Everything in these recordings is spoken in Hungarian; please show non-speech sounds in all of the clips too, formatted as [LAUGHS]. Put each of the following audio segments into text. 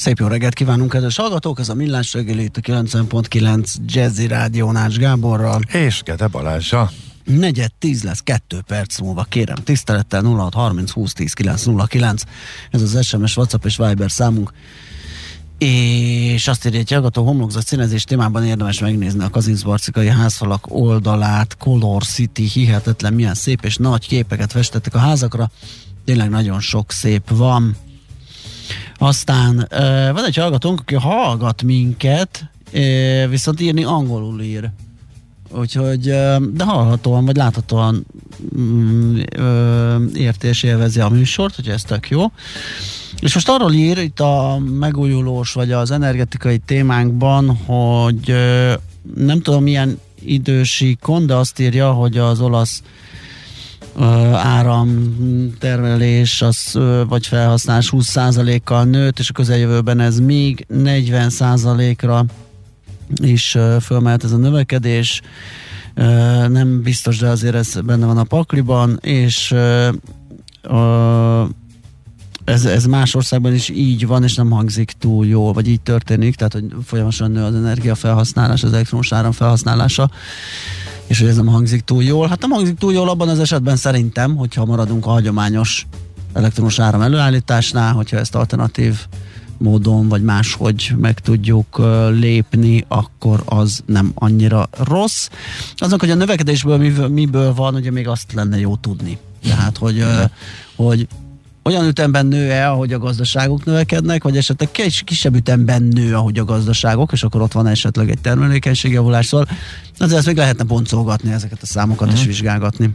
Szép jó reggelt kívánunk, kedves hallgatók! Ez a Millás reggeli itt a 90.9 Jazzy Rádió Nács Gáborral. És Gede Balázsa. Negyed tíz lesz, kettő perc múlva, kérem, tisztelettel 06 30 20 10 909. Ez az SMS, WhatsApp és Viber számunk. És azt írja, hogy hallgató homlokzat színezés témában érdemes megnézni a Kazincbarcikai házfalak oldalát, Color City, hihetetlen milyen szép és nagy képeket festettek a házakra. Tényleg nagyon sok szép van. Aztán van egy hallgatónk, aki hallgat minket, viszont írni angolul ír. Úgyhogy, de hallhatóan, vagy láthatóan mm, érti és élvezi a műsort, hogy ez tök jó. És most arról ír itt a megújulós, vagy az energetikai témánkban, hogy nem tudom milyen idősíkon, de azt írja, hogy az olasz áramtermelés az, vagy felhasználás 20%-kal nőtt, és a közeljövőben ez még 40%-ra is fölmelt ez a növekedés. Nem biztos, de azért ez benne van a pakliban, és ez, ez más országban is így van, és nem hangzik túl jó, vagy így történik, tehát hogy folyamatosan nő az energiafelhasználás, az elektromos áram felhasználása és hogy ez nem hangzik túl jól. Hát nem hangzik túl jól abban az esetben szerintem, hogyha maradunk a hagyományos elektromos áram előállításnál, hogyha ezt alternatív módon, vagy máshogy meg tudjuk lépni, akkor az nem annyira rossz. Azok, hogy a növekedésből miből van, ugye még azt lenne jó tudni. Tehát, hogy, hogy olyan ütemben nő-e, ahogy a gazdaságok növekednek, vagy esetleg kis, kisebb ütemben nő, ahogy a gazdaságok, és akkor ott van esetleg egy termelékenységjavulás, szóval azért ezt még lehetne boncolgatni ezeket a számokat mm. és mhm. vizsgálgatni.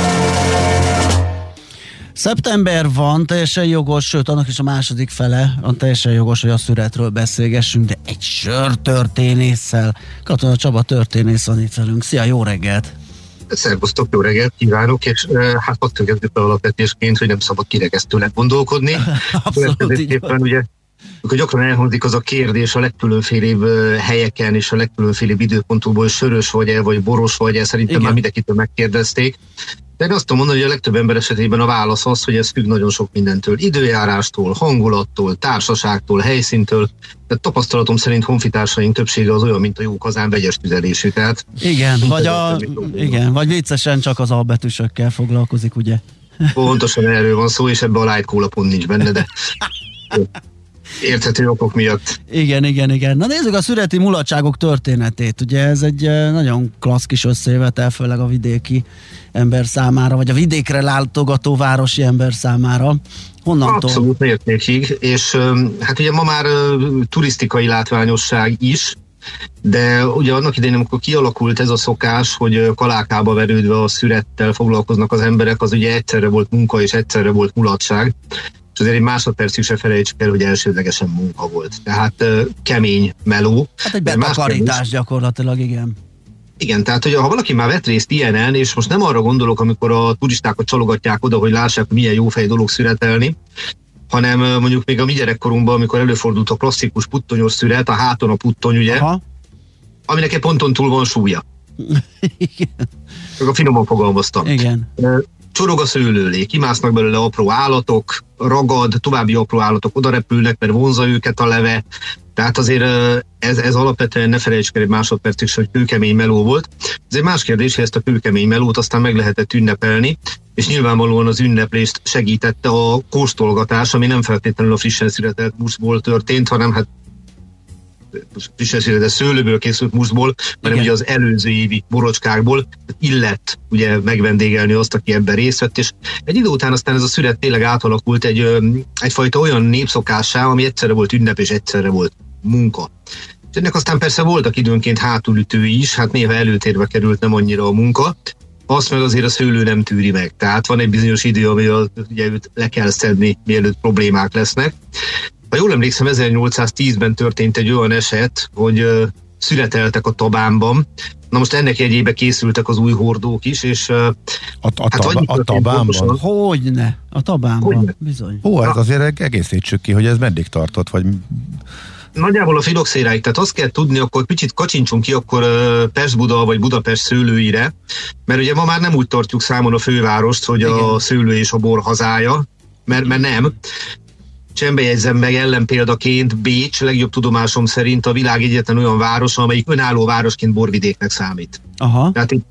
Szeptember van, teljesen jogos, sőt annak is a második fele, van teljesen jogos, hogy a szüretről beszélgessünk, de egy sör történésszel. Katona Csaba történész van itt velünk. Szia, jó reggelt! Szervusztok, jó reggelt kívánok, és hát ott kezdjük alapvetésként, hogy nem szabad kiregesztőleg gondolkodni. [LAUGHS] Abszolút ugye akkor gyakran elhangzik az a kérdés a legkülönfélébb helyeken és a legkülönfélébb időpontokból, sörös vagy-e, vagy boros vagy-e, szerintem Igen. már mindenkitől megkérdezték. De én azt tudom mondani, hogy a legtöbb ember esetében a válasz az, hogy ez függ nagyon sok mindentől. Időjárástól, hangulattól, társaságtól, helyszíntől. De tapasztalatom szerint honfitársaink többsége az olyan, mint a jó kazán vegyes tüzelésű. Tehát igen, vagy, a, igen, vagy viccesen csak az albetűsökkel foglalkozik, ugye? Pontosan erről van szó, és ebbe a light cola pont nincs benne, de [LAUGHS] érthető okok miatt. Igen, igen, igen. Na nézzük a szüreti mulatságok történetét. Ugye ez egy eh, nagyon klassz kis összejövetel, főleg a vidéki ember számára, vagy a vidékre látogató városi ember számára. Honnantól? Abszolút mértékig, és hát ugye ma már turisztikai látványosság is, de ugye annak idején, amikor kialakult ez a szokás, hogy kalákába verődve a szürettel foglalkoznak az emberek, az ugye egyszerre volt munka és egyszerre volt mulatság azért egy másodpercig se felejtsük el, hogy elsődlegesen munka volt. Tehát kemény meló. Hát egy betakarítás gyakorlatilag, igen. Igen, tehát hogy ha valaki már vett részt ilyenen, és most nem arra gondolok, amikor a turistákat csalogatják oda, hogy lássák, hogy milyen jófej dolog szüretelni, hanem mondjuk még a mi gyerekkorunkban, amikor előfordult a klasszikus puttonyos szüret, a háton a puttony, ugye, Aha. aminek egy ponton túl van súlya. [LAUGHS] Igen. A finoman fogalmaztam. Igen csorog a szőlőlé, kimásznak belőle apró állatok, ragad, további apró állatok oda repülnek, mert vonza őket a leve, tehát azért ez, ez alapvetően ne felejtsük el egy másodpercig, hogy kőkemény meló volt. Ez egy más kérdés, hogy ezt a kőkemény melót aztán meg lehetett ünnepelni, és nyilvánvalóan az ünneplést segítette a kóstolgatás, ami nem feltétlenül a frissen született buszból történt, hanem hát frissen de szőlőből készült muszból, hanem ugye az előző évi borocskákból illet ugye megvendégelni azt, aki ebben részt vett, és egy idő után aztán ez a szület tényleg átalakult egy, egyfajta olyan népszokássá, ami egyszerre volt ünnep és egyszerre volt munka. És ennek aztán persze voltak időnként hátulütői is, hát néha előtérbe került nem annyira a munka, azt meg azért a szőlő nem tűri meg. Tehát van egy bizonyos idő, ami ugye őt le kell szedni, mielőtt problémák lesznek. Ha jól emlékszem, 1810-ben történt egy olyan eset, hogy születeltek a Tabánban. Na most ennek jegyébe készültek az új hordók is, és a, a, hát a, a Tabánban? Hogyne, a Tabánban, Hogyne. bizony. Ó, ez azért egészítsük ki, hogy ez meddig tartott, vagy nagyjából a filoxéráig, tehát azt kell tudni, akkor kicsit kacsincsunk ki akkor Pest-Buda vagy Budapest szőlőire, mert ugye ma már nem úgy tartjuk számon a fővárost, hogy Igen. a szőlő és a bor hazája, mert, mert nem. Csembe jegyzem meg ellenpéldaként Bécs, legjobb tudomásom szerint a világ egyetlen olyan város, amelyik önálló városként borvidéknek számít. Aha. Tehát itt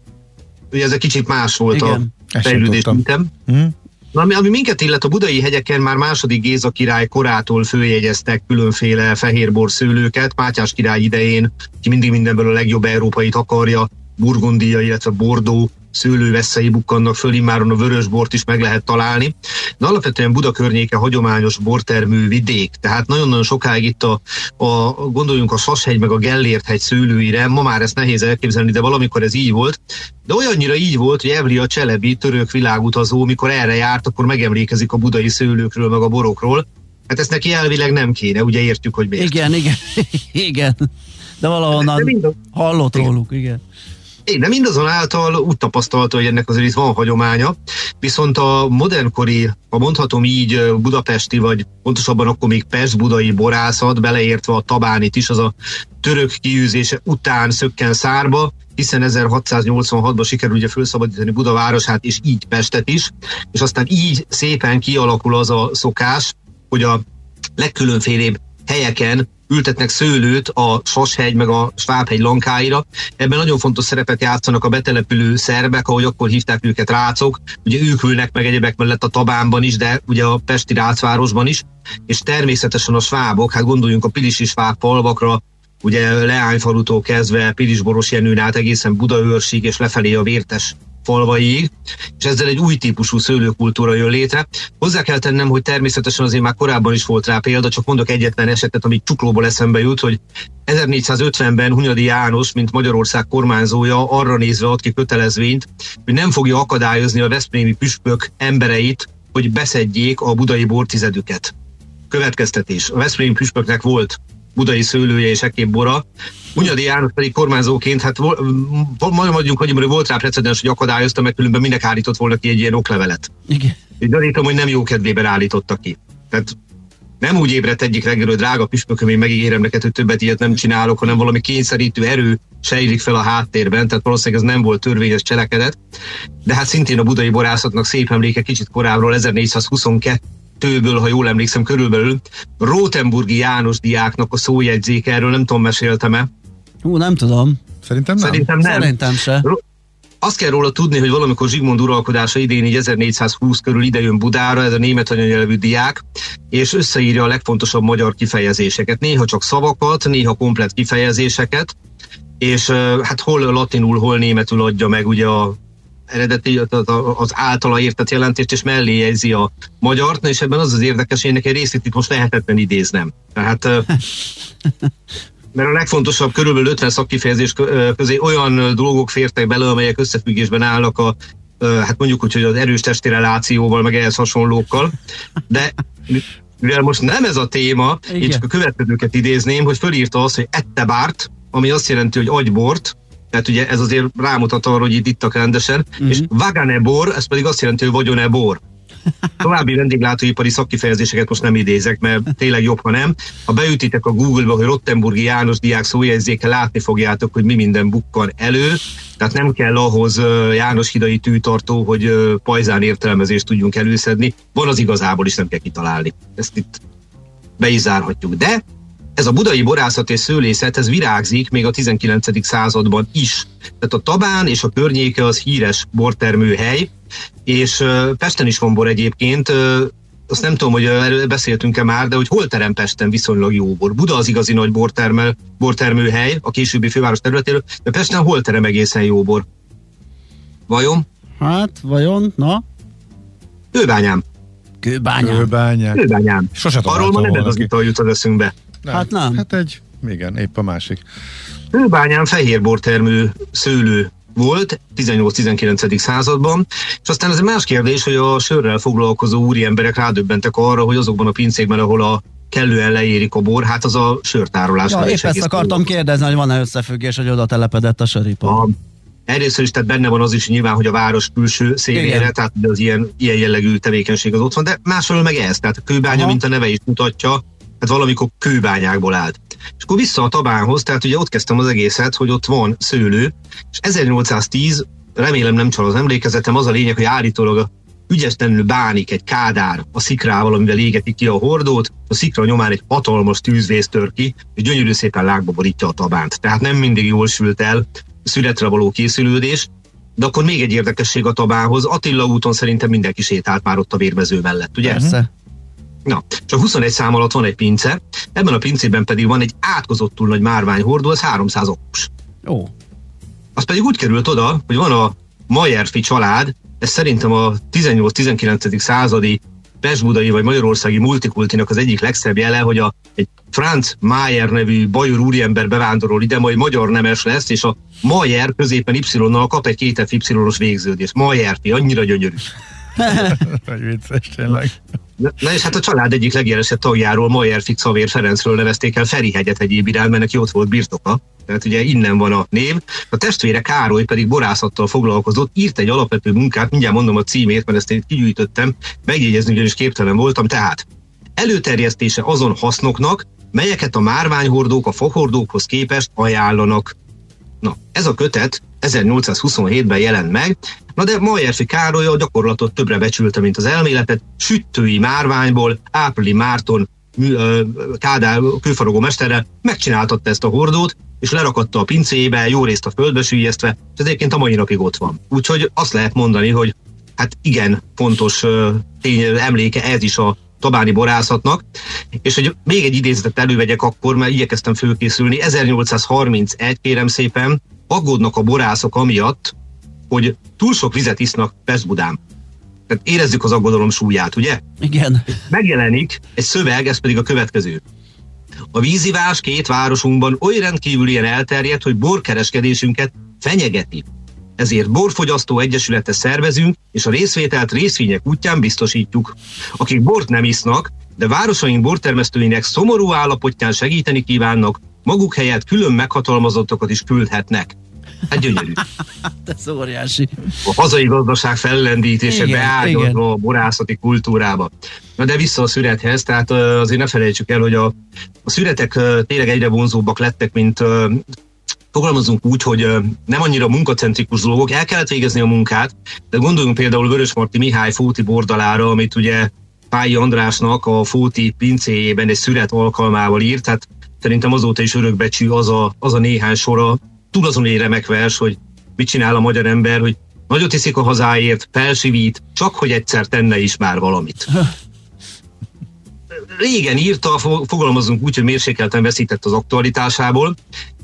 ugye ez egy kicsit más volt Igen. a fejlődés mintem. Mm. Na, ami, ami minket illet, a budai hegyeken már második Géza király korától főjegyeztek különféle fehérbor szőlőket. Mátyás király idején, ki mindig mindenből a legjobb európait akarja, Burgundia, illetve Bordó szőlőveszei bukkannak föl, immáron a vörös bort is meg lehet találni. De alapvetően Buda környéke hagyományos bortermő vidék, tehát nagyon-nagyon sokáig itt a, a gondoljunk a Sashegy meg a Gellért hegy szőlőire, ma már ezt nehéz elképzelni, de valamikor ez így volt. De olyannyira így volt, hogy Evli a Cselebi, török világutazó, mikor erre járt, akkor megemlékezik a budai szőlőkről, meg a borokról. Hát ezt neki elvileg nem kéne, ugye értjük, hogy miért. Igen, igen, [LAUGHS] igen. De valahonnan hallott róluk, igen. De mindazonáltal úgy tapasztalta, hogy ennek azért van hagyománya, viszont a modernkori, ha mondhatom így, budapesti, vagy pontosabban akkor még Pest-budai borászat, beleértve a tabánit is, az a török kiűzése után szökken szárba, hiszen 1686-ban sikerül ugye felszabadítani Budavárosát, és így Pestet is, és aztán így szépen kialakul az a szokás, hogy a legkülönfélébb helyeken ültetnek szőlőt a Sashegy meg a Svábhegy lankáira. Ebben nagyon fontos szerepet játszanak a betelepülő szerbek, ahogy akkor hívták őket rácok. Ugye ők ülnek meg egyebek mellett a Tabánban is, de ugye a Pesti rácvárosban is. És természetesen a svábok, hát gondoljunk a Pilisi sváb falvakra, ugye Leányfalutól kezdve Pilisboros Jenőn át egészen Budaörsig és lefelé a Vértes falvaiig, és ezzel egy új típusú szőlőkultúra jön létre. Hozzá kell tennem, hogy természetesen azért már korábban is volt rá példa, csak mondok egyetlen esetet, ami csuklóból eszembe jut, hogy 1450-ben Hunyadi János, mint Magyarország kormányzója arra nézve ad ki kötelezvényt, hogy nem fogja akadályozni a Veszprémi püspök embereit, hogy beszedjék a budai bortizedüket. Következtetés. A Veszprémi püspöknek volt budai szőlője és ekképp bora. Hunyadi János pedig kormányzóként, hát majd mondjunk, hogy volt rá precedens, hogy akadályozta, meg különben minek állított volna ki egy ilyen oklevelet. Igen. Így gyanítom, hogy nem jó kedvében állította ki. Tehát nem úgy ébredt egyik reggelő, drága püspököm, én megígérem neked, hogy többet ilyet nem csinálok, hanem valami kényszerítő erő sejlik fel a háttérben, tehát valószínűleg ez nem volt törvényes cselekedet. De hát szintén a budai borászatnak szép emléke kicsit korábbról, 1422 tőből, ha jól emlékszem, körülbelül Rotenburgi János diáknak a szójegyzék, erről nem tudom, meséltem-e? Hú, nem tudom. Szerintem nem. Szerintem nem. Szerintem se. Azt kell róla tudni, hogy valamikor Zsigmond uralkodása idén így 1420 körül idejön Budára, ez a német anyanyelvű diák, és összeírja a legfontosabb magyar kifejezéseket. Néha csak szavakat, néha komplet kifejezéseket, és hát hol latinul, hol németül adja meg ugye a eredeti, az általa értett jelentést, és mellé jegyzi a magyart, és ebben az az érdekes, hogy ennek egy részét itt most lehetetlen idéznem. Tehát [LAUGHS] mert a legfontosabb körülbelül 50 szakkifejezés közé olyan dolgok fértek bele, amelyek összefüggésben állnak a hát mondjuk úgy, hogy az erős testi relációval, meg ehhez hasonlókkal, de mivel most nem ez a téma, Igen. én csak a következőket idézném, hogy fölírta azt, hogy ettebárt, ami azt jelenti, hogy agybort, tehát ugye ez azért rámutat arra, hogy itt ittak rendesen, uh-huh. és vaganebor, ez pedig azt jelenti, hogy vagyonebor. [LAUGHS] További vendéglátóipari szakkifejezéseket most nem idézek, mert tényleg jobb, ha nem. Ha beütitek a Google-ba, hogy Rottenburgi János diák szójegyzéke, látni fogjátok, hogy mi minden bukkan elő. Tehát nem kell ahhoz János hidai tűtartó, hogy pajzán értelmezést tudjunk előszedni. Van az igazából is nem kell kitalálni. Ezt itt be is zárhatjuk. De ez a budai borászat és szőlészet, ez virágzik még a 19. században is. Tehát a Tabán és a környéke az híres bortermőhely, és Pesten is van bor egyébként, azt nem tudom, hogy erről beszéltünk-e már, de hogy hol terem Pesten viszonylag jó bor. Buda az igazi nagy bortermel, bortermőhely a későbbi főváros területéről, de Pesten hol terem egészen jó bor? Vajon? Hát, vajon, na? Kőbányám. Kőbányám. Kőbányám. Kőbányám. Sose Arról ma nem ez az ital jut az eszünkbe. Nem. Hát nem. Hát egy, igen, épp a másik. Kőbányán fehérbortermő szőlő volt 18-19. században, és aztán ez egy más kérdés, hogy a sörrel foglalkozó úri emberek rádöbbentek arra, hogy azokban a pincékben, ahol a kellően leérik a bor, hát az a sörtárolás. Ja, épp ezt akartam kérdezni, hogy van-e összefüggés, hogy oda telepedett a söripa. A, Egyrészt is, tehát benne van az is nyilván, hogy a város külső szélére, Igen. tehát az ilyen, ilyen jellegű tevékenység az ott van, de másfelől meg ez, tehát a kőbánya, Aha. mint a neve is mutatja, hát valamikor kőbányákból állt. És akkor vissza a Tabánhoz, tehát ugye ott kezdtem az egészet, hogy ott van szőlő, és 1810, remélem nem csal az emlékezetem, az a lényeg, hogy állítólag a ügyetlenül bánik egy kádár a szikrával, amivel égetik ki a hordót, a szikra nyomán egy hatalmas tűzvész tör ki, és gyönyörű szépen lágba borítja a tabánt. Tehát nem mindig jól sült el születre való készülődés, de akkor még egy érdekesség a Tabához. Attila úton szerintem mindenki sétált már ott a vérmező mellett, ugye? Persze. Na, és a 21 szám alatt van egy pince, ebben a pincében pedig van egy átkozottul nagy márványhordó, ez 300 okos. Ó, Az pedig úgy került oda, hogy van a Majerfi család, ez szerintem a 18-19. századi Pest-budai vagy magyarországi multikultinak az egyik legszebb jele, hogy a, egy Franz Mayer nevű bajor úriember bevándorol ide, majd magyar nemes lesz, és a Mayer középen Y-nal kap egy két FY-os végződést. Mayerfi, annyira gyönyörű. [LAUGHS] Hogy vicces, tényleg. Na és hát a család egyik legjelesebb tagjáról, Mayer Xavér Ferencről nevezték el Ferihegyet egyéb irány, mert neki ott volt birtoka. Tehát ugye innen van a név. A testvére Károly pedig borászattal foglalkozott, írt egy alapvető munkát, mindjárt mondom a címét, mert ezt én kigyűjtöttem, megjegyezni ugyanis képtelen voltam, tehát előterjesztése azon hasznoknak, melyeket a márványhordók a fahordókhoz képest ajánlanak. Na, ez a kötet 1827-ben jelent meg, na de Majerfi Károly a gyakorlatot többre becsülte, mint az elméletet, süttői márványból Áprili Márton Kádár kőfaragó mesterrel megcsináltatta ezt a hordót, és lerakatta a pincébe, jó részt a földbe sűjesztve, és ez egyébként a mai napig ott van. Úgyhogy azt lehet mondani, hogy hát igen, fontos tény, emléke ez is a tabáni borászatnak, és hogy még egy idézetet elővegyek akkor, mert igyekeztem fölkészülni, 1831 kérem szépen, aggódnak a borászok amiatt, hogy túl sok vizet isznak Pest-Budán. Tehát érezzük az aggodalom súlyát, ugye? igen. megjelenik egy szöveg, ez pedig a következő. A vízivás két városunkban oly rendkívülien elterjedt, hogy borkereskedésünket fenyegeti. Ezért borfogyasztó egyesületet szervezünk, és a részvételt részvények útján biztosítjuk. Akik bort nem isznak, de városaink bortermesztőinek szomorú állapotján segíteni kívánnak, maguk helyett külön meghatalmazottokat is küldhetnek. Hát gyönyörű. [LAUGHS] Ez óriási. A hazai gazdaság fellendítése Igen, beágyazva igen. a borászati kultúrába. Na de vissza a szürethez, tehát azért ne felejtsük el, hogy a, a szüretek tényleg egyre vonzóbbak lettek, mint fogalmazunk úgy, hogy nem annyira munkacentrikus dolgok, el kellett végezni a munkát, de gondoljunk például Vörösmarty Mihály Fóti bordalára, amit ugye Pályi Andrásnak a Fóti pincéjében egy szüret alkalmával írt, tehát szerintem azóta is örökbecsű az a, az a néhány sora, túl azon egy remek vers, hogy mit csinál a magyar ember, hogy nagyot iszik a hazáért, felsivít, csak hogy egyszer tenne is már valamit. [LAUGHS] Régen írta, fo- fogalmazunk úgy, hogy mérsékelten veszített az aktualitásából,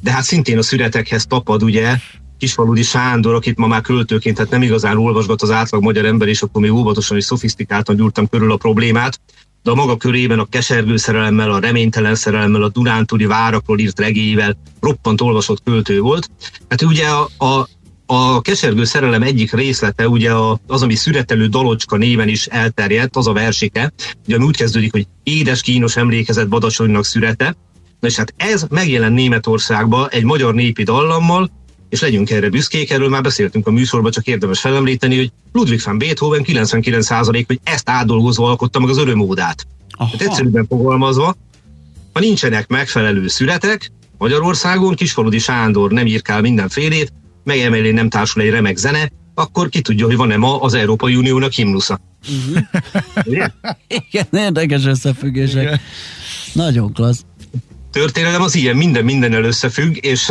de hát szintén a szüretekhez tapad ugye Kisfaludi Sándor, akit ma már költőként, tehát nem igazán olvasgat az átlag magyar ember, és akkor még óvatosan és szofisztikáltan gyúrtam körül a problémát, de a maga körében a kesergő szerelemmel, a reménytelen szerelemmel, a Dunántúli várakról írt regéivel roppant olvasott költő volt. Hát ugye a, a, a kesergő szerelem egyik részlete, ugye az, ami szüretelő dalocska néven is elterjedt, az a versike, ugye ami úgy kezdődik, hogy édes kínos emlékezett Badacsonynak szürete, Na és hát ez megjelent Németországba egy magyar népi dallammal, és legyünk erre büszkék, erről már beszéltünk a műsorban, csak érdemes felemlíteni, hogy Ludwig van Beethoven 99% hogy ezt átdolgozva alkotta meg az örömódát. Hát Aha. egyszerűen fogalmazva, ha nincsenek megfelelő szüretek, Magyarországon Kisfaludi Sándor nem írkál mindenfélét, meg emellé nem társul egy remek zene, akkor ki tudja, hogy van-e ma az Európai Uniónak himnusza. Ugye? [LAUGHS] Igen, érdekes összefüggések. Igen. Nagyon klassz. Történelem az ilyen, minden mindennel összefügg, és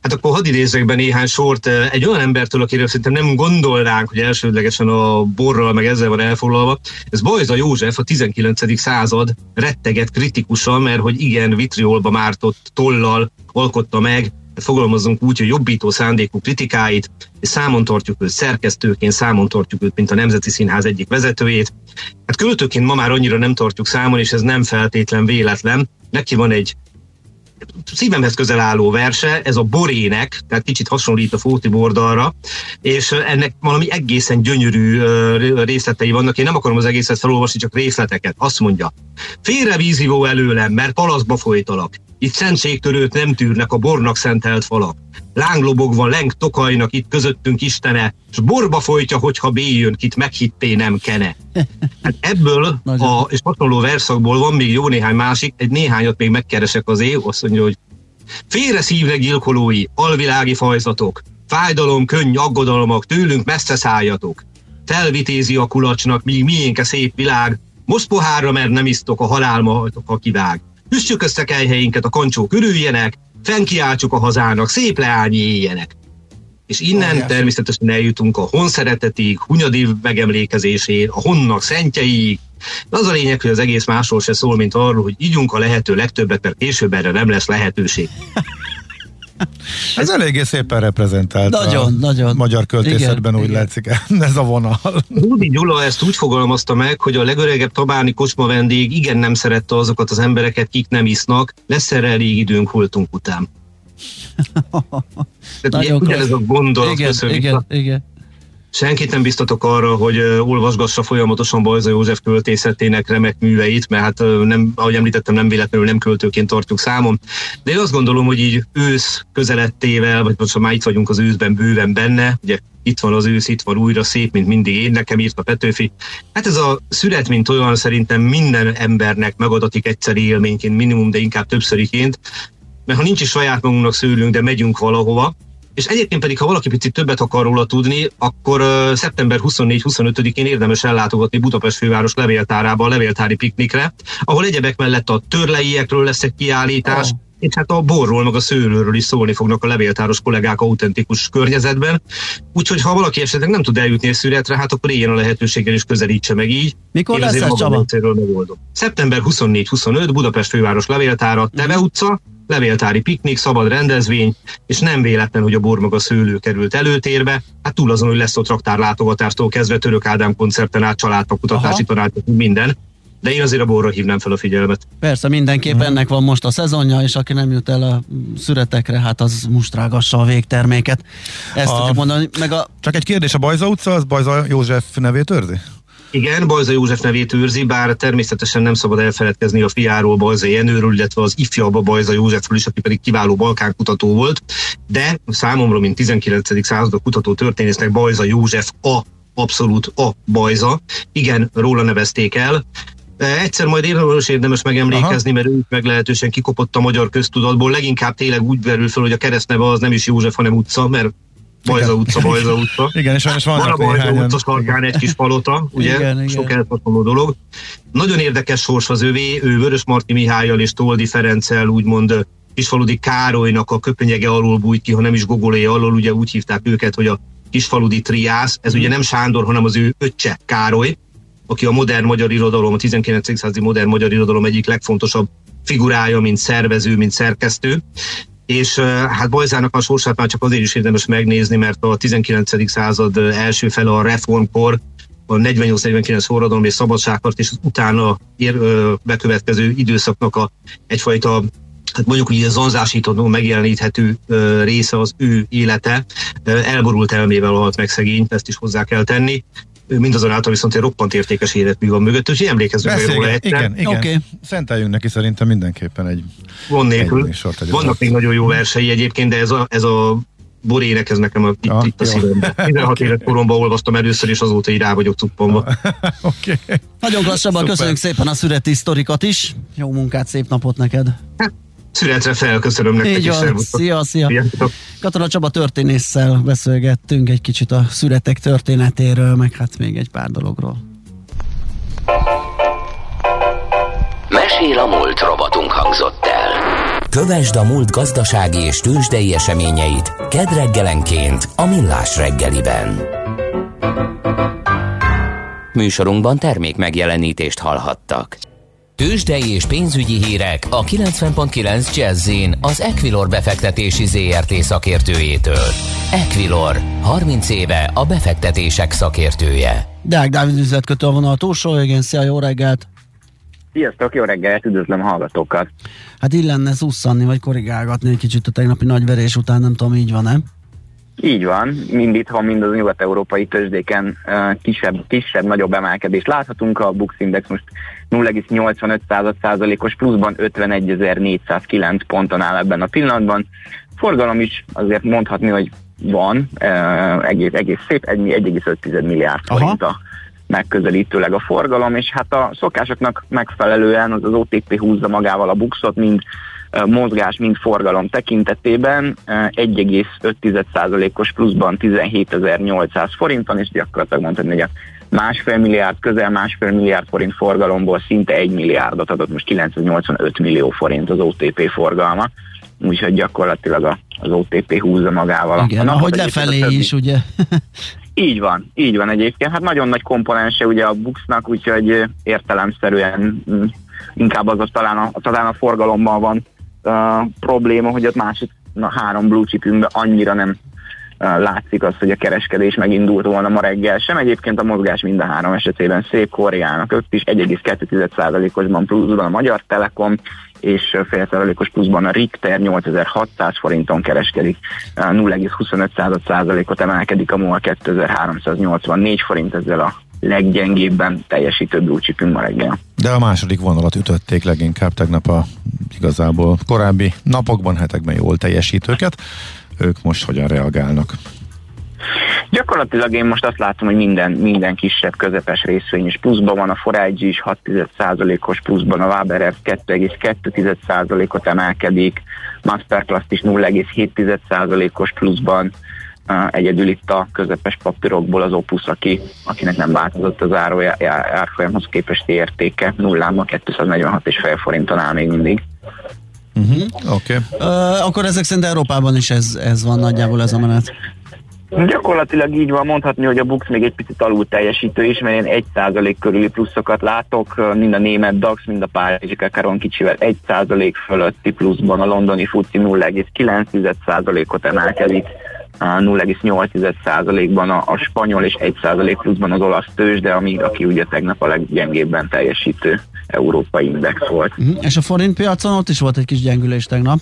hát akkor hadd idézzek be néhány sort egy olyan embertől, akiről szerintem nem gondolnánk, hogy elsődlegesen a borral meg ezzel van elfoglalva. Ez Bajza József, a 19. század retteget kritikusa, mert hogy igen, vitriolba mártott tollal alkotta meg fogalmazunk úgy, hogy jobbító szándékú kritikáit, és számon tartjuk őt szerkesztőként, számon tartjuk őt, mint a Nemzeti Színház egyik vezetőjét. Hát költőként ma már annyira nem tartjuk számon, és ez nem feltétlen véletlen. Neki van egy szívemhez közel álló verse, ez a Borének, tehát kicsit hasonlít a Fóti Bordalra, és ennek valami egészen gyönyörű részletei vannak. Én nem akarom az egészet felolvasni, csak részleteket. Azt mondja, félre vízivó előlem, mert palaszba folytalak. Itt szentségtörőt nem tűrnek a bornak szentelt falak. Lánglobogva leng tokajnak itt közöttünk Istene, és borba folytja, hogyha béjön, kit meghitté nem kene. [LAUGHS] Hát ebből a, és hasonló verszakból van még jó néhány másik, egy néhányat még megkeresek az év, azt mondja, hogy félre szívre gyilkolói, alvilági fajzatok, fájdalom, könny, aggodalmak, tőlünk messze szálljatok. Felvitézi a kulacsnak, míg miénk a szép világ, most pohárra, mert nem isztok, a halálma, ha kivág. Üssük össze helyeinket, a kancsók örüljenek, fenkiáltsuk a hazának, szép leányi éljenek. És innen oh, természetesen eljutunk a hon szeretetig, hunyadi megemlékezésén, a honnak szentjeiig. Az a lényeg, hogy az egész másról se szól, mint arról, hogy ígyunk a lehető legtöbbet, mert később erre nem lesz lehetőség. Ez eléggé szépen reprezentált nagyon, a nagyon. magyar költészetben, igen, úgy igen. látszik [LAUGHS] ez a vonal. Rudi Gyula ezt úgy fogalmazta meg, hogy a legöregebb Tabáni kocsma vendég igen nem szerette azokat az embereket, kik nem isznak, lesz erre elég időnk holtunk után. [LAUGHS] Tehát ugye, ugyanez a gondolat igen, igen, igen. Senkit nem biztatok arra, hogy olvasgassa folyamatosan Bajza József költészetének remek műveit, mert hát nem, ahogy említettem, nem véletlenül nem költőként tartjuk számon. De én azt gondolom, hogy így ősz közelettével, vagy most már itt vagyunk az őszben bőven benne, ugye itt van az ősz, itt van újra szép, mint mindig én, nekem írt a Petőfi. Hát ez a szület, mint olyan szerintem minden embernek megadatik egyszeri élményként, minimum, de inkább többszöriként, mert ha nincs is saját magunknak szőlünk, de megyünk valahova, és egyébként pedig, ha valaki picit többet akar róla tudni, akkor uh, szeptember 24-25-én érdemes ellátogatni Budapest főváros levéltárába a levéltári piknikre, ahol egyebek mellett a törleiekről lesz egy kiállítás, oh és hát a borról, meg a szőlőről is szólni fognak a levéltáros kollégák autentikus környezetben. Úgyhogy ha valaki esetleg nem tud eljutni a születre, hát akkor éljen a lehetőséggel és közelítse meg így. Mikor lesz ez, Csaba? Megoldom. Szeptember 24-25, Budapest főváros levéltára, Teve utca, levéltári piknik, szabad rendezvény, és nem véletlen, hogy a bormaga szőlő került előtérbe. Hát túl azon, hogy lesz ott raktárlátogatástól kezdve Török Ádám koncerten át családpakutatási tanács, minden. De én azért a borra hívnám fel a figyelmet. Persze, mindenképp uh-huh. ennek van most a szezonja, és aki nem jut el a szüretekre, hát az mustrágassa a végterméket. Ezt a... tudjuk mondani. Meg a... Csak egy kérdés, a Bajza utca, az Bajza József nevét őrzi? Igen, Bajza József nevét őrzi, bár természetesen nem szabad elfeledkezni a fiáról, Bajza Jenőről, illetve az ifjabb Bajza Józsefről is, aki pedig kiváló balkánkutató volt, de számomra, mint 19. század kutató történésznek Bajza József a abszolút a Bajza. Igen, róla nevezték el. Egyszer majd érdemes, érdemes megemlékezni, Aha. mert ő meglehetősen kikopott a magyar köztudatból. Leginkább tényleg úgy verül fel, hogy a keresztneve az nem is József, hanem utca, mert Bajza utca, Bajza utca. Igen, és sajnos van a Bajza utca sarkán egy kis palota, ugye? Igen, Sok eltartaló dolog. Nagyon érdekes sors az övé, ő Vörös Marti Mihályal és Toldi Ferenccel úgymond Kisfaludi Károlynak a köpenyege alól bújt ki, ha nem is gogolé alól, ugye úgy hívták őket, hogy a Kisfaludi Triász, ez mm. ugye nem Sándor, hanem az ő öccse Károly, aki a modern magyar irodalom, a 19. századi modern magyar irodalom egyik legfontosabb figurája, mint szervező, mint szerkesztő és hát Bajzának a sorsát már csak azért is érdemes megnézni, mert a 19. század első fele a reformkor, a 48-49 forradalom és szabadságkart, és utána ér, bekövetkező időszaknak a egyfajta hát mondjuk úgy zanzásítható, megjeleníthető része az ő élete. Elborult elmével halt meg szegény, ezt is hozzá kell tenni mindazonáltal viszont egy roppant értékes életmű van mögött, úgyhogy emlékezzünk meg róla egyszer. Igen, igen. Okay. Szenteljünk neki szerintem mindenképpen egy, Van nélkül. Egy sort, egy Vannak még nagyon jó versei egyébként, de ez a, ez a Borének ez nekem a, itt, ah, itt a szívemben. 16 éves koromban olvastam először, és azóta így rá vagyok cuppanva. [LAUGHS] Oké. okay. Nagyon klassabban köszönjük szépen a szüreti sztorikat is. Jó munkát, szép napot neked. Hát, születre fel, köszönöm nektek Így van. Szia, szia. Katona Csaba történésszel beszélgettünk egy kicsit a születek történetéről, meg hát még egy pár dologról. Mesél a múlt robotunk hangzott el. Kövesd a múlt gazdasági és tőzsdei eseményeit kedd reggelenként a Millás reggeliben. Műsorunkban termék megjelenítést hallhattak. Tőzsdei és pénzügyi hírek a 90.9 jazz az Equilor befektetési ZRT szakértőjétől. Equilor, 30 éve a befektetések szakértője. Deák Dávid üzletkötő a vonal túlsó, igen, szia, jó reggelt! Sziasztok, jó reggelt, üdvözlöm a hallgatókat! Hát illenne szusszanni, vagy korrigálgatni egy kicsit a tegnapi nagyverés után, nem tudom, így van, nem? Így van, mind itthon, mind az nyugat-európai tőzsdéken kisebb, kisebb, nagyobb emelkedést láthatunk. A Bux Index most 0,85 százalékos pluszban 51.409 ponton áll ebben a pillanatban. Forgalom is azért mondhatni, hogy van, egész, egész szép, 1,5 milliárd forint a megközelítőleg a forgalom, és hát a szokásoknak megfelelően az, az OTP húzza magával a buxot, mind mozgás, mind forgalom tekintetében 1,5%-os pluszban 17.800 forinton, és gyakorlatilag mondhatni, hogy a másfél milliárd, közel másfél milliárd forint forgalomból szinte egy milliárdot adott, most 985 millió forint az OTP forgalma, úgyhogy gyakorlatilag az OTP húzza magával. Igen, ahogy lefelé is, ugye? [LAUGHS] Így van, így van egyébként. Hát nagyon nagy komponense ugye a Buxnak, úgyhogy értelemszerűen mm, inkább az, az talán a, talán a forgalommal van uh, probléma, hogy ott másik na, három blue chipünkben annyira nem uh, látszik az, hogy a kereskedés megindult volna ma reggel sem. Egyébként a mozgás mind a három esetében szép Koreának, ők is 1,2%-osban pluszban a Magyar Telekom, és fél százalékos pluszban a Richter 8600 forinton kereskedik, 0,25 ot emelkedik a MOL 2384 forint ezzel a leggyengébben teljesítő blue ma reggel. De a második vonalat ütötték leginkább tegnap a igazából korábbi napokban, hetekben jól teljesítőket. Ők most hogyan reagálnak? Gyakorlatilag én most azt látom, hogy minden, minden kisebb, közepes részvény is pluszban van, a Forage is 6%-os pluszban, a Waber 2,2%-ot emelkedik, Masterclass is 0,7%-os pluszban, egyedül itt a közepes papírokból az Opus, aki, akinek nem változott az árfolyamhoz képest értéke, nullában 246 és fél forinton áll még mindig. Uh-huh. Oké. Okay. Uh, akkor ezek szerint Európában is ez, ez van nagyjából ez a menet. Gyakorlatilag így van mondhatni, hogy a Bux még egy picit alul teljesítő is, mert én 1% körüli pluszokat látok, mind a német DAX, mind a Párizsi Kakaron kicsivel 1% fölötti pluszban, a londoni FUCI 0,9%-ot emelkedik, 0,8%-ban a, a spanyol és 1% pluszban az olasz tőzs, de ami, aki ugye tegnap a leggyengébben teljesítő európai index volt. Uh-huh. És a forint piacon ott is volt egy kis gyengülés tegnap?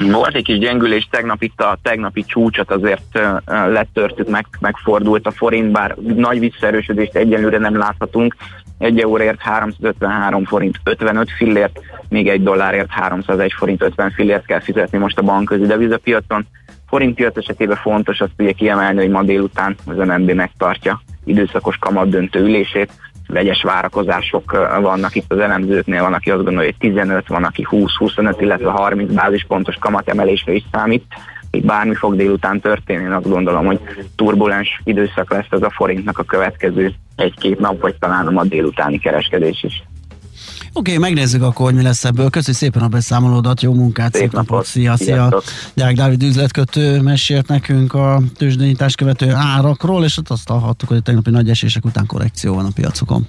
Volt egy kis gyengülés tegnap itt a tegnapi csúcsot azért letörtük, meg, megfordult a forint, bár nagy visszaerősödést egyenlőre nem láthatunk. Egy euróért 353 forint 55 fillért, még egy dollárért 301 forint 50 fillért kell fizetni most a bankközi devizapiacon. Forint piac esetében fontos azt ugye kiemelni, hogy ma délután az MNB megtartja időszakos kamat döntő ülését, vegyes várakozások vannak itt az elemzőknél, van, aki azt gondolja, hogy 15, van, aki 20-25, illetve 30 bázispontos kamatemelésre is számít. Itt bármi fog délután történni, én azt gondolom, hogy turbulens időszak lesz ez a forintnak a következő egy-két nap, vagy talán a ma délutáni kereskedés is. Oké, okay, megnézzük akkor, hogy mi lesz ebből. Köszönjük szépen a beszámolódat, jó munkát, szép, szép napot, napot. szia, szia. Deák Dávid üzletkötő mesélt nekünk a tőzsdenyítás követő árakról, és azt hallhattuk, hogy a tegnapi nagy esések után korrekció van a piacokon.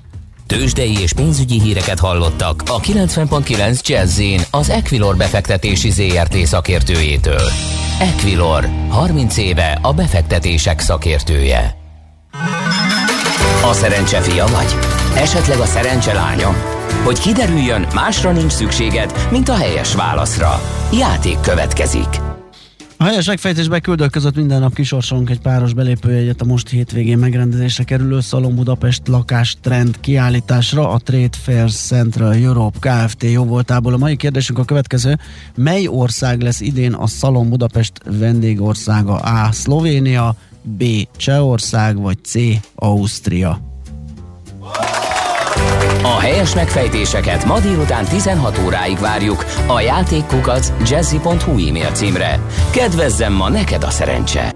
Tőzsdei és pénzügyi híreket hallottak a 90.9 jazz az Equilor befektetési ZRT szakértőjétől. Equilor, 30 éve a befektetések szakértője. A szerencse fia vagy? Esetleg a szerencse lánya? Hogy kiderüljön, másra nincs szükséged, mint a helyes válaszra. Játék következik. A helyes megfejtésbe küldök között minden nap kisorsolunk egy páros belépőjegyet a most hétvégén megrendezésre kerülő Szalon Budapest lakás trend kiállításra a Trade Fair Central Europe Kft. jóvoltából. A mai kérdésünk a következő. Mely ország lesz idén a Szalon Budapest vendégországa? A. Szlovénia, B. Csehország, vagy C. Ausztria? A helyes megfejtéseket ma délután 16 óráig várjuk a játékkukac jazzy.hu e-mail címre. Kedvezzem ma neked a szerencse!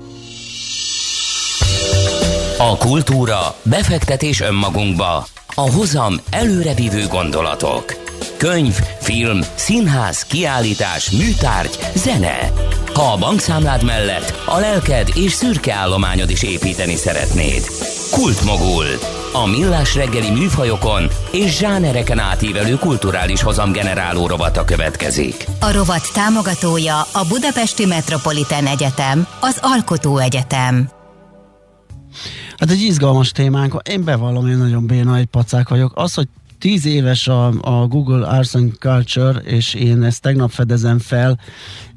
A kultúra, befektetés önmagunkba, a hozam előrevívő gondolatok. könyv, film, színház, kiállítás, műtárgy, zene. Ha a bankszámlád mellett a lelked és szürke állományod is építeni szeretnéd. Kultmogul. A millás reggeli műfajokon és zsánereken átívelő kulturális hozamgeneráló rovata következik. A rovat támogatója a Budapesti Metropolitán Egyetem, az Alkotó Egyetem. Hát egy izgalmas témánk. Én bevallom, én nagyon béna egy pacák vagyok. Az, hogy tíz éves a, a Google Arts and Culture, és én ezt tegnap fedezem fel,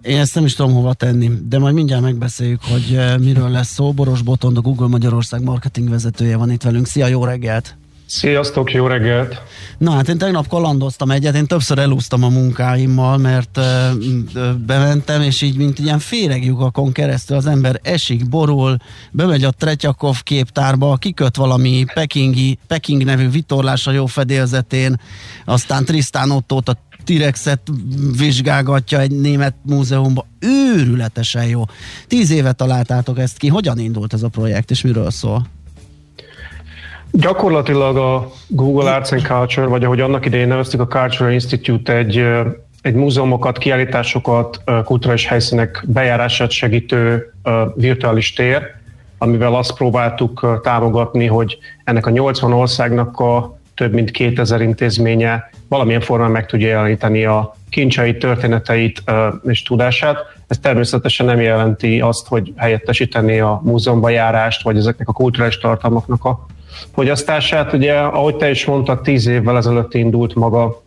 én ezt nem is tudom hova tenni, de majd mindjárt megbeszéljük, hogy uh, miről lesz szó. Boros Botond, a Google Magyarország marketing vezetője van itt velünk. Szia, jó reggelt! Sziasztok, jó reggelt! Na hát én tegnap kalandoztam egyet, én többször elúsztam a munkáimmal, mert uh, bementem, és így mint ilyen féregjugakon keresztül az ember esik, borul, bemegy a Tretyakov képtárba, kiköt valami pekingi, Peking nevű vitorlása jó fedélzetén, aztán Tristan Ottót a T-rexet vizsgálgatja egy német múzeumban. Őrületesen jó. Tíz évet találtátok ezt ki. Hogyan indult ez a projekt, és miről szól? Gyakorlatilag a Google Arts and Culture, vagy ahogy annak idején neveztük a Cultural Institute egy, egy múzeumokat, kiállításokat, kulturális helyszínek bejárását segítő virtuális tér, amivel azt próbáltuk támogatni, hogy ennek a 80 országnak a több mint 2000 intézménye valamilyen formán meg tudja jeleníteni a kincseit, történeteit és tudását. Ez természetesen nem jelenti azt, hogy helyettesíteni a múzeumba járást, vagy ezeknek a kulturális tartalmaknak a fogyasztását. Ugye, ahogy te is mondtad, tíz évvel ezelőtt indult maga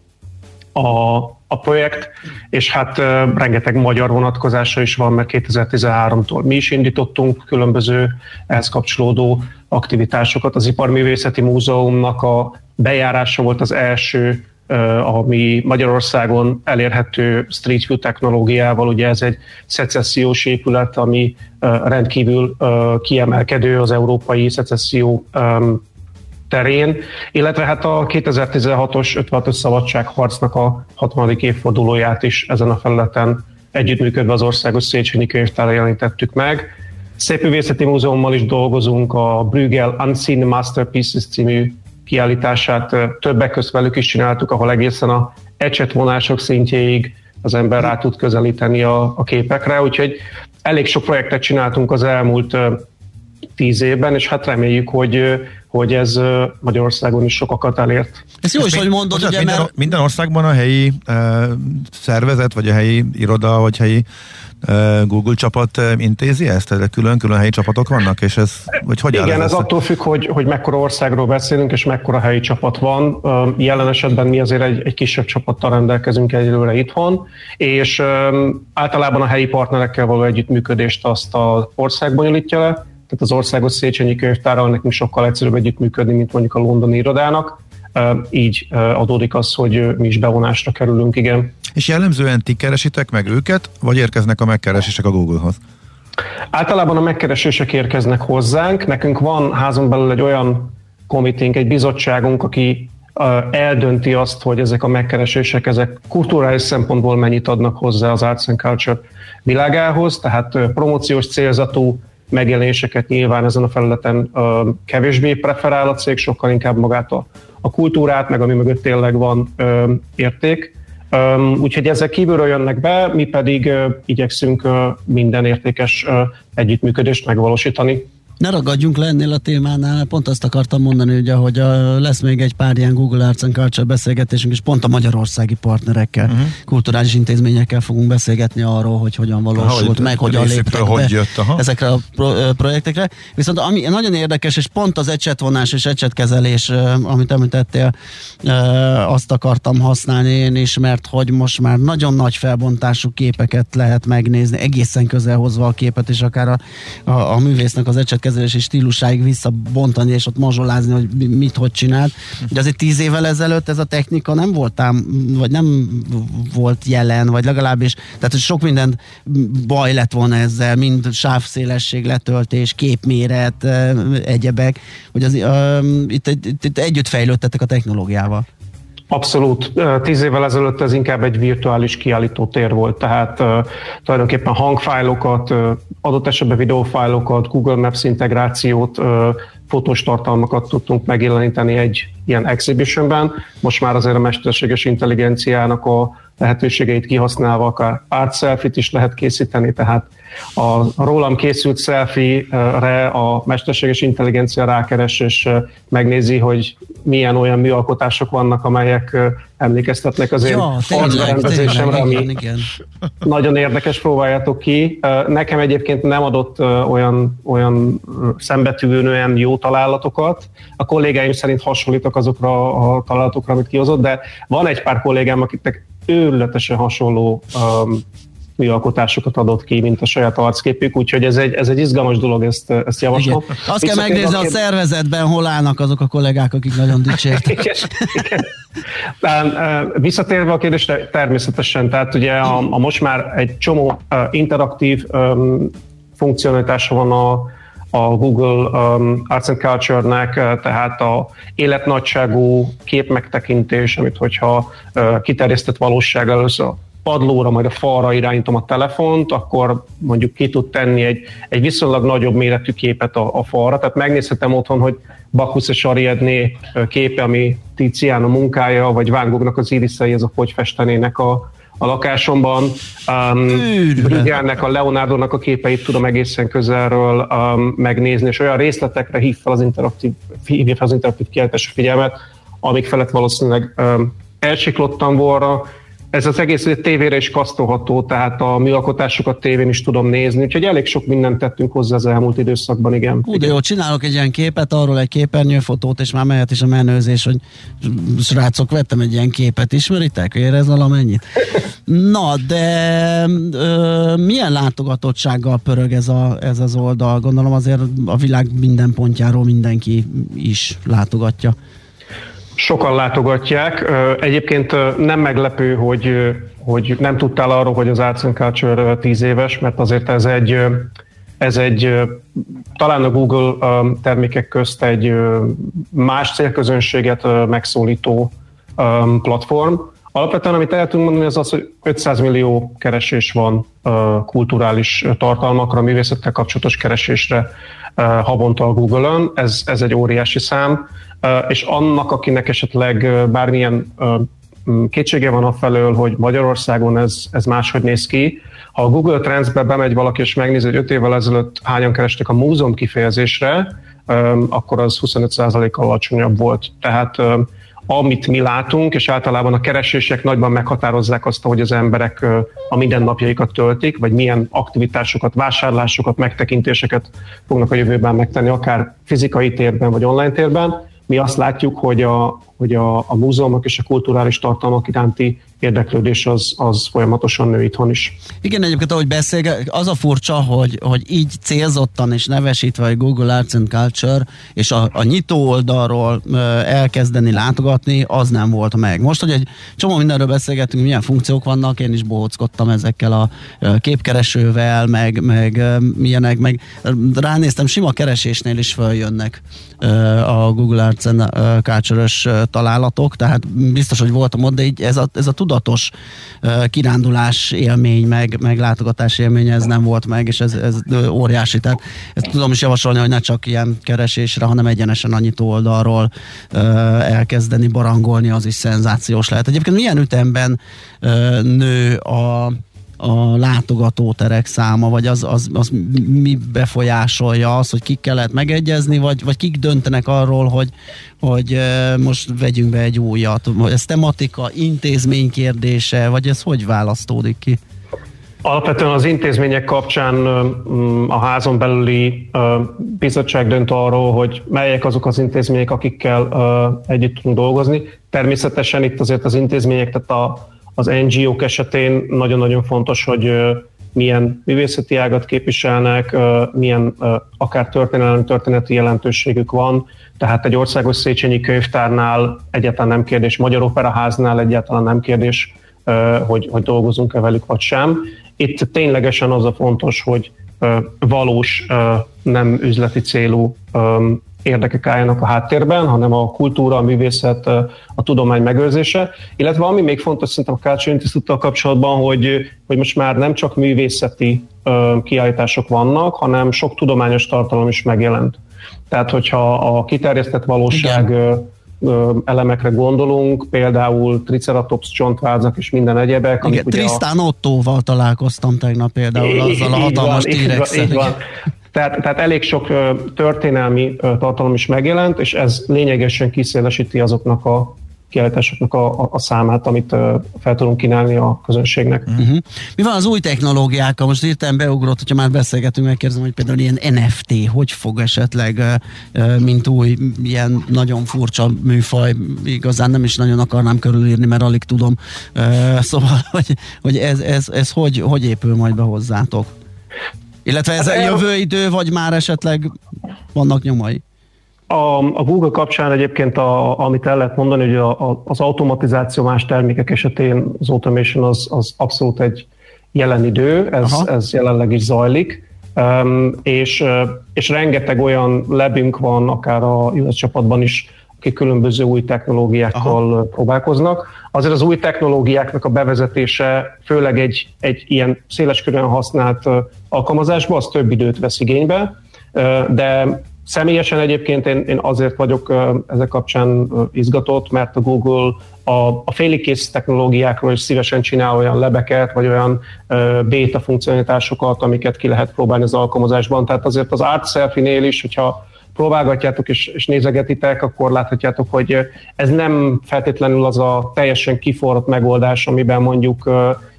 a, a projekt, és hát rengeteg magyar vonatkozása is van, mert 2013-tól mi is indítottunk különböző ehhez kapcsolódó aktivitásokat. Az Iparművészeti Múzeumnak a bejárása volt az első, ami Magyarországon elérhető Street View technológiával. Ugye ez egy szecessziós épület, ami rendkívül kiemelkedő az európai szecesszió terén, illetve hát a 2016-os 56-os szabadságharcnak a 60. évfordulóját is ezen a felületen együttműködve az Országos Széchenyi Könyvtárra jelenítettük meg. Szépművészeti Múzeummal is dolgozunk, a Brügel Unseen Masterpieces című kiállítását többek között velük is csináltuk, ahol egészen a ecsetvonások szintjéig az ember rá tud közelíteni a, a képekre, úgyhogy elég sok projektet csináltunk az elmúlt tíz évben, és hát reméljük, hogy, hogy ez Magyarországon is sokakat elért. Ez jó is, hogy mondod, ugye, minden, mert... minden országban a helyi uh, szervezet, vagy a helyi iroda, vagy helyi Google csapat intézi ezt? Tehát külön-külön helyi csapatok vannak? És ez, vagy hogy Igen, ez, ez attól függ, hogy, hogy mekkora országról beszélünk, és mekkora helyi csapat van. Jelen esetben mi azért egy, egy kisebb csapattal rendelkezünk egyelőre itthon, és általában a helyi partnerekkel való együttműködést azt az ország bonyolítja le, tehát az országos Széchenyi könyvtárral nekünk sokkal egyszerűbb együttműködni, mint mondjuk a londoni irodának, így adódik az, hogy mi is bevonásra kerülünk, igen. És jellemzően ti keresitek meg őket, vagy érkeznek a megkeresések a Google-hoz? Általában a megkeresések érkeznek hozzánk. Nekünk van házon belül egy olyan komiténk, egy bizottságunk, aki eldönti azt, hogy ezek a megkeresések, ezek kulturális szempontból mennyit adnak hozzá az Arts and Culture világához, tehát promóciós célzatú megjelenéseket nyilván ezen a felületen kevésbé preferál a cég, sokkal inkább magát a, a kultúrát, meg ami mögött tényleg van érték Úgyhogy ezek kívülről jönnek be, mi pedig igyekszünk minden értékes együttműködést megvalósítani. Ne ragadjunk le ennél a témánál, pont azt akartam mondani, ugye, hogy a, lesz még egy pár ilyen Google Arts and Culture beszélgetésünk, és pont a magyarországi partnerekkel, uh-huh. kulturális intézményekkel fogunk beszélgetni arról, hogy hogyan valósult aha, meg, hogyan léptek hogy jött, aha. ezekre a pro- projektekre. Viszont ami nagyon érdekes, és pont az ecsetvonás és ecsetkezelés, amit említettél, azt akartam használni én is, mert hogy most már nagyon nagy felbontású képeket lehet megnézni, egészen közel hozva a képet, és akár a, a, a művésznek az ecsetkezelés kezelési stílusáig visszabontani, és ott mazsolázni, hogy mit, hogy csinált. De azért tíz évvel ezelőtt ez a technika nem volt ám, vagy nem volt jelen, vagy legalábbis, tehát hogy sok minden baj lett volna ezzel, mind sávszélesség, letöltés, képméret, egyebek, hogy az, itt, itt, itt együtt fejlődtetek a technológiával. Abszolút. Tíz évvel ezelőtt ez inkább egy virtuális kiállító tér volt, tehát uh, tulajdonképpen hangfájlokat, uh, adott esetben videófájlokat, Google Maps integrációt fotós tartalmakat tudtunk megjeleníteni egy ilyen exhibitionben. Most már azért a mesterséges intelligenciának a lehetőségeit kihasználva akár art selfie is lehet készíteni, tehát a rólam készült selfie-re a mesterséges intelligencia rákeres, és megnézi, hogy milyen olyan műalkotások vannak, amelyek emlékeztetnek az én ja, arcberendezésemre, ami igen, igen. nagyon érdekes, próbáljátok ki. Nekem egyébként nem adott olyan, olyan szembetűnően jó találatokat. A kollégáim szerint hasonlítok azokra a találatokra, amit kihozott, de van egy pár kollégám, akiknek őrületesen hasonló um, műalkotásokat adott ki, mint a saját arcképük, úgyhogy ez egy, ez egy izgalmas dolog, ezt, ezt javaslom. Igen. Azt kell megnézni a szervezetben, hol állnak azok a kollégák, akik nagyon dicsértek. [LAUGHS] Visszatérve a kérdésre, természetesen, tehát ugye a, a most már egy csomó interaktív um, funkcionalitása van a, a Google um, Arts and Culture-nek, tehát a életnagyságú képmegtekintés, amit hogyha uh, kiterjesztett valóság először padlóra, majd a falra irányítom a telefont, akkor mondjuk ki tud tenni egy, egy viszonylag nagyobb méretű képet a, a falra. Tehát megnézhetem otthon, hogy Bakusz és Ariadné képe, ami Tiziano munkája, vagy Van Goghnak az iriszei, azok hogy festenének a, a lakásomban. Um, a Leonardo-nak a képeit tudom egészen közelről um, megnézni, és olyan részletekre hív fel az interaktív, hív fel az interaktív kiállítás figyelmet, amik felett valószínűleg um, elsiklottam volna, ez az egész hogy tévére is kasztolható, tehát a műalkotásokat tévén is tudom nézni, úgyhogy elég sok mindent tettünk hozzá az elmúlt időszakban, igen. Hú, de jó, csinálok egy ilyen képet, arról egy képernyőfotót, és már mehet is a menőzés, hogy srácok, vettem egy ilyen képet, ismeritek? Ér valamennyit? Na, de ö, milyen látogatottsággal pörög ez, a, ez az oldal? Gondolom azért a világ minden pontjáról mindenki is látogatja. Sokan látogatják. Egyébként nem meglepő, hogy, hogy nem tudtál arról, hogy az Arts and Culture 10 éves, mert azért ez egy, ez egy talán a Google termékek közt egy más célközönséget megszólító platform. Alapvetően, amit el tudunk mondani, az az, hogy 500 millió keresés van kulturális tartalmakra, művészettel kapcsolatos keresésre havonta a Google-ön. Ez, ez egy óriási szám és annak, akinek esetleg bármilyen kétsége van a felől, hogy Magyarországon ez, ez máshogy néz ki. Ha a Google Trends-be bemegy valaki és megnézi, hogy 5 évvel ezelőtt hányan kerestek a múzeum kifejezésre, akkor az 25%-kal alacsonyabb volt. Tehát amit mi látunk, és általában a keresések nagyban meghatározzák azt, hogy az emberek a mindennapjaikat töltik, vagy milyen aktivitásokat, vásárlásokat, megtekintéseket fognak a jövőben megtenni, akár fizikai térben, vagy online térben mi azt látjuk, hogy a, hogy a, a múzeumok és a kulturális tartalmak iránti érdeklődés az, az folyamatosan nő itthon is. Igen, egyébként ahogy beszél, az a furcsa, hogy, hogy így célzottan és nevesítve a Google Arts and Culture, és a, a nyitó oldalról elkezdeni látogatni, az nem volt meg. Most, hogy egy csomó mindenről beszélgetünk, milyen funkciók vannak, én is bohóckodtam ezekkel a képkeresővel, meg, meg milyenek, meg ránéztem, sima keresésnél is följönnek a Google and Culture-ös találatok, tehát biztos, hogy voltam ott, de így ez a, ez a tudatos kirándulás élmény, meg, meg látogatás élmény, ez nem volt meg, és ez, ez óriási. Tehát ezt tudom is javasolni, hogy ne csak ilyen keresésre, hanem egyenesen annyit oldalról elkezdeni barangolni, az is szenzációs lehet. Egyébként milyen ütemben nő a a látogatóterek száma, vagy az, az, az mi befolyásolja az, hogy kik kellett megegyezni, vagy, vagy kik döntenek arról, hogy, hogy most vegyünk be egy újat. Ez tematika, intézmény kérdése, vagy ez hogy választódik ki? Alapvetően az intézmények kapcsán a házon belüli bizottság dönt arról, hogy melyek azok az intézmények, akikkel együtt tudunk dolgozni. Természetesen itt azért az intézmények, tehát a, az NGO-k esetén nagyon-nagyon fontos, hogy milyen művészeti ágat képviselnek, milyen akár történelmi történeti jelentőségük van. Tehát egy országos Széchenyi könyvtárnál egyáltalán nem kérdés, Magyar Operaháznál egyáltalán nem kérdés, hogy, hogy dolgozunk-e velük vagy sem. Itt ténylegesen az a fontos, hogy valós, nem üzleti célú érdekek álljanak a háttérben, hanem a kultúra, a művészet, a tudomány megőrzése. Illetve ami még fontos szerintem a Culture institute kapcsolatban, hogy, hogy most már nem csak művészeti kiállítások vannak, hanem sok tudományos tartalom is megjelent. Tehát, hogyha a kiterjesztett valóság Igen elemekre gondolunk, például Triceratops csontvázak és minden egyebek. Igen, Tristan a... Ottóval találkoztam tegnap például, azzal a hatalmas t Így van. Tehát, tehát elég sok történelmi tartalom is megjelent, és ez lényegesen kiszélesíti azoknak a kiállításoknak a, a, számát, amit fel tudunk kínálni a közönségnek. Uh-huh. Mi van az új technológiákkal? Most írtam beugrott, hogyha már beszélgetünk, megkérdezem, hogy például ilyen NFT, hogy fog esetleg, mint új, ilyen nagyon furcsa műfaj, igazán nem is nagyon akarnám körülírni, mert alig tudom. [LAUGHS] Szóval, hogy, hogy ez, ez, ez hogy, hogy épül majd be hozzátok? Illetve ez a hát, jövő idő, vagy már esetleg vannak nyomai? A, a Google kapcsán egyébként, a, amit el lehet mondani, hogy a, a, az automatizáció más termékek esetén az automation az, az abszolút egy jelen idő, ez, ez jelenleg is zajlik, um, és, és rengeteg olyan lebünk van, akár a US csapatban is, akik különböző új technológiákkal Aha. próbálkoznak. Azért az új technológiáknak a bevezetése, főleg egy, egy ilyen széleskörűen használt alkalmazásba, az több időt vesz igénybe, de Személyesen egyébként én, én azért vagyok ezek kapcsán izgatott, mert a Google a, a félig kész technológiákról is szívesen csinál olyan lebeket, vagy olyan beta funkcionalitásokat, amiket ki lehet próbálni az alkalmazásban. Tehát azért az art selfie-nél is, hogyha próbálgatjátok és, és nézegetitek, akkor láthatjátok, hogy ez nem feltétlenül az a teljesen kiforrott megoldás, amiben mondjuk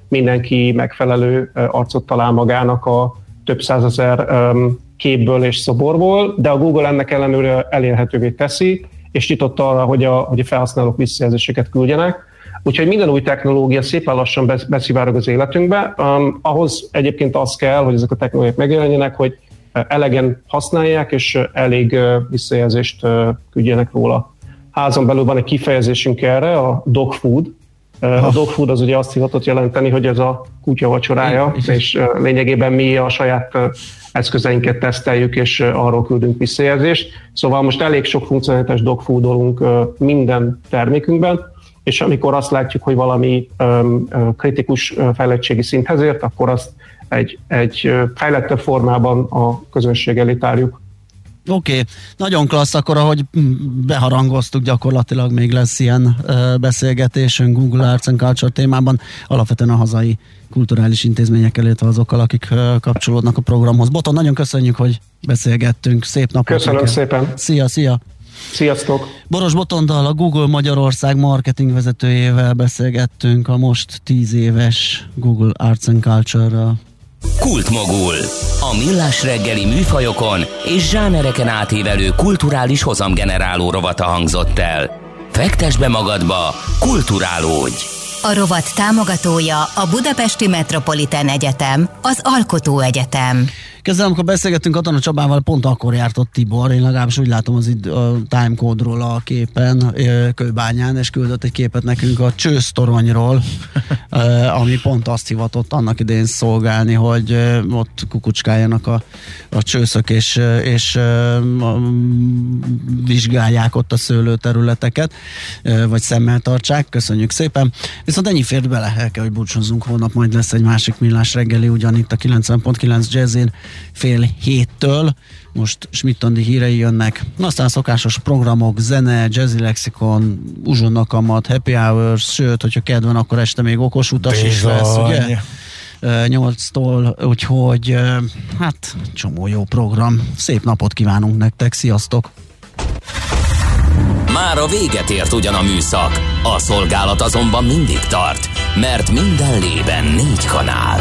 mindenki megfelelő arcot talál magának a több százezer képből és szoborból, de a Google ennek ellenőre elérhetővé teszi, és nyitott arra, hogy a, hogy a felhasználók visszajelzéseket küldjenek. Úgyhogy minden új technológia szépen lassan beszivárog az életünkbe. Um, ahhoz egyébként az kell, hogy ezek a technológiák megjelenjenek, hogy elegen használják, és elég visszajelzést küldjenek róla. Házon belül van egy kifejezésünk erre, a dog food. A dog food az ugye azt hivatott jelenteni, hogy ez a kutya vacsorája, és lényegében mi a saját eszközeinket teszteljük, és arról küldünk visszajelzést. Szóval most elég sok funkcionális dogfoodolunk minden termékünkben, és amikor azt látjuk, hogy valami kritikus fejlettségi szinthez ért, akkor azt egy, egy fejlettebb formában a közönség elé tárjuk. Oké, okay. nagyon klassz, akkor ahogy beharangoztuk, gyakorlatilag még lesz ilyen uh, beszélgetésünk Google Arts and Culture témában, alapvetően a hazai kulturális intézmények illetve azokkal, akik uh, kapcsolódnak a programhoz. Boton, nagyon köszönjük, hogy beszélgettünk. Szép napot! Köszönöm neked. szépen! Szia, szia! Sziasztok! Boros Botondal, a Google Magyarország marketing vezetőjével beszélgettünk a most 10 éves Google Arts and Culture Kultmogul. A millás reggeli műfajokon és zsánereken átívelő kulturális hozamgeneráló rovata hangzott el. Fektes be magadba, kulturálódj! A rovat támogatója a Budapesti Metropolitán Egyetem, az Alkotó Egyetem. Kezdem, amikor beszélgettünk Katona Csabával, pont akkor járt ott Tibor, én legalábbis úgy látom az id- a timecode-ról a képen, Kőbányán, és küldött egy képet nekünk a csősztoronyról, ami pont azt hivatott annak idején szolgálni, hogy ott kukucskáljanak a, a csőszök, és, és vizsgálják ott a szőlőterületeket, vagy szemmel tartsák. Köszönjük szépen. Viszont ennyi fért bele, el kell, hogy búcsúzzunk, holnap majd lesz egy másik millás reggeli, ugyanitt a 90.9 Jazzin fél héttől. Most Schmidt-Andi hírei jönnek. Aztán szokásos programok, zene, jazzy lexikon, uzsonnakamat, happy hours, sőt, hogyha kedven, akkor este még okos utas Bizony. is lesz, ugye? 8-tól, úgyhogy hát csomó jó program. Szép napot kívánunk nektek, sziasztok! Már a véget ért ugyan a műszak, a szolgálat azonban mindig tart, mert minden lében négy kanál.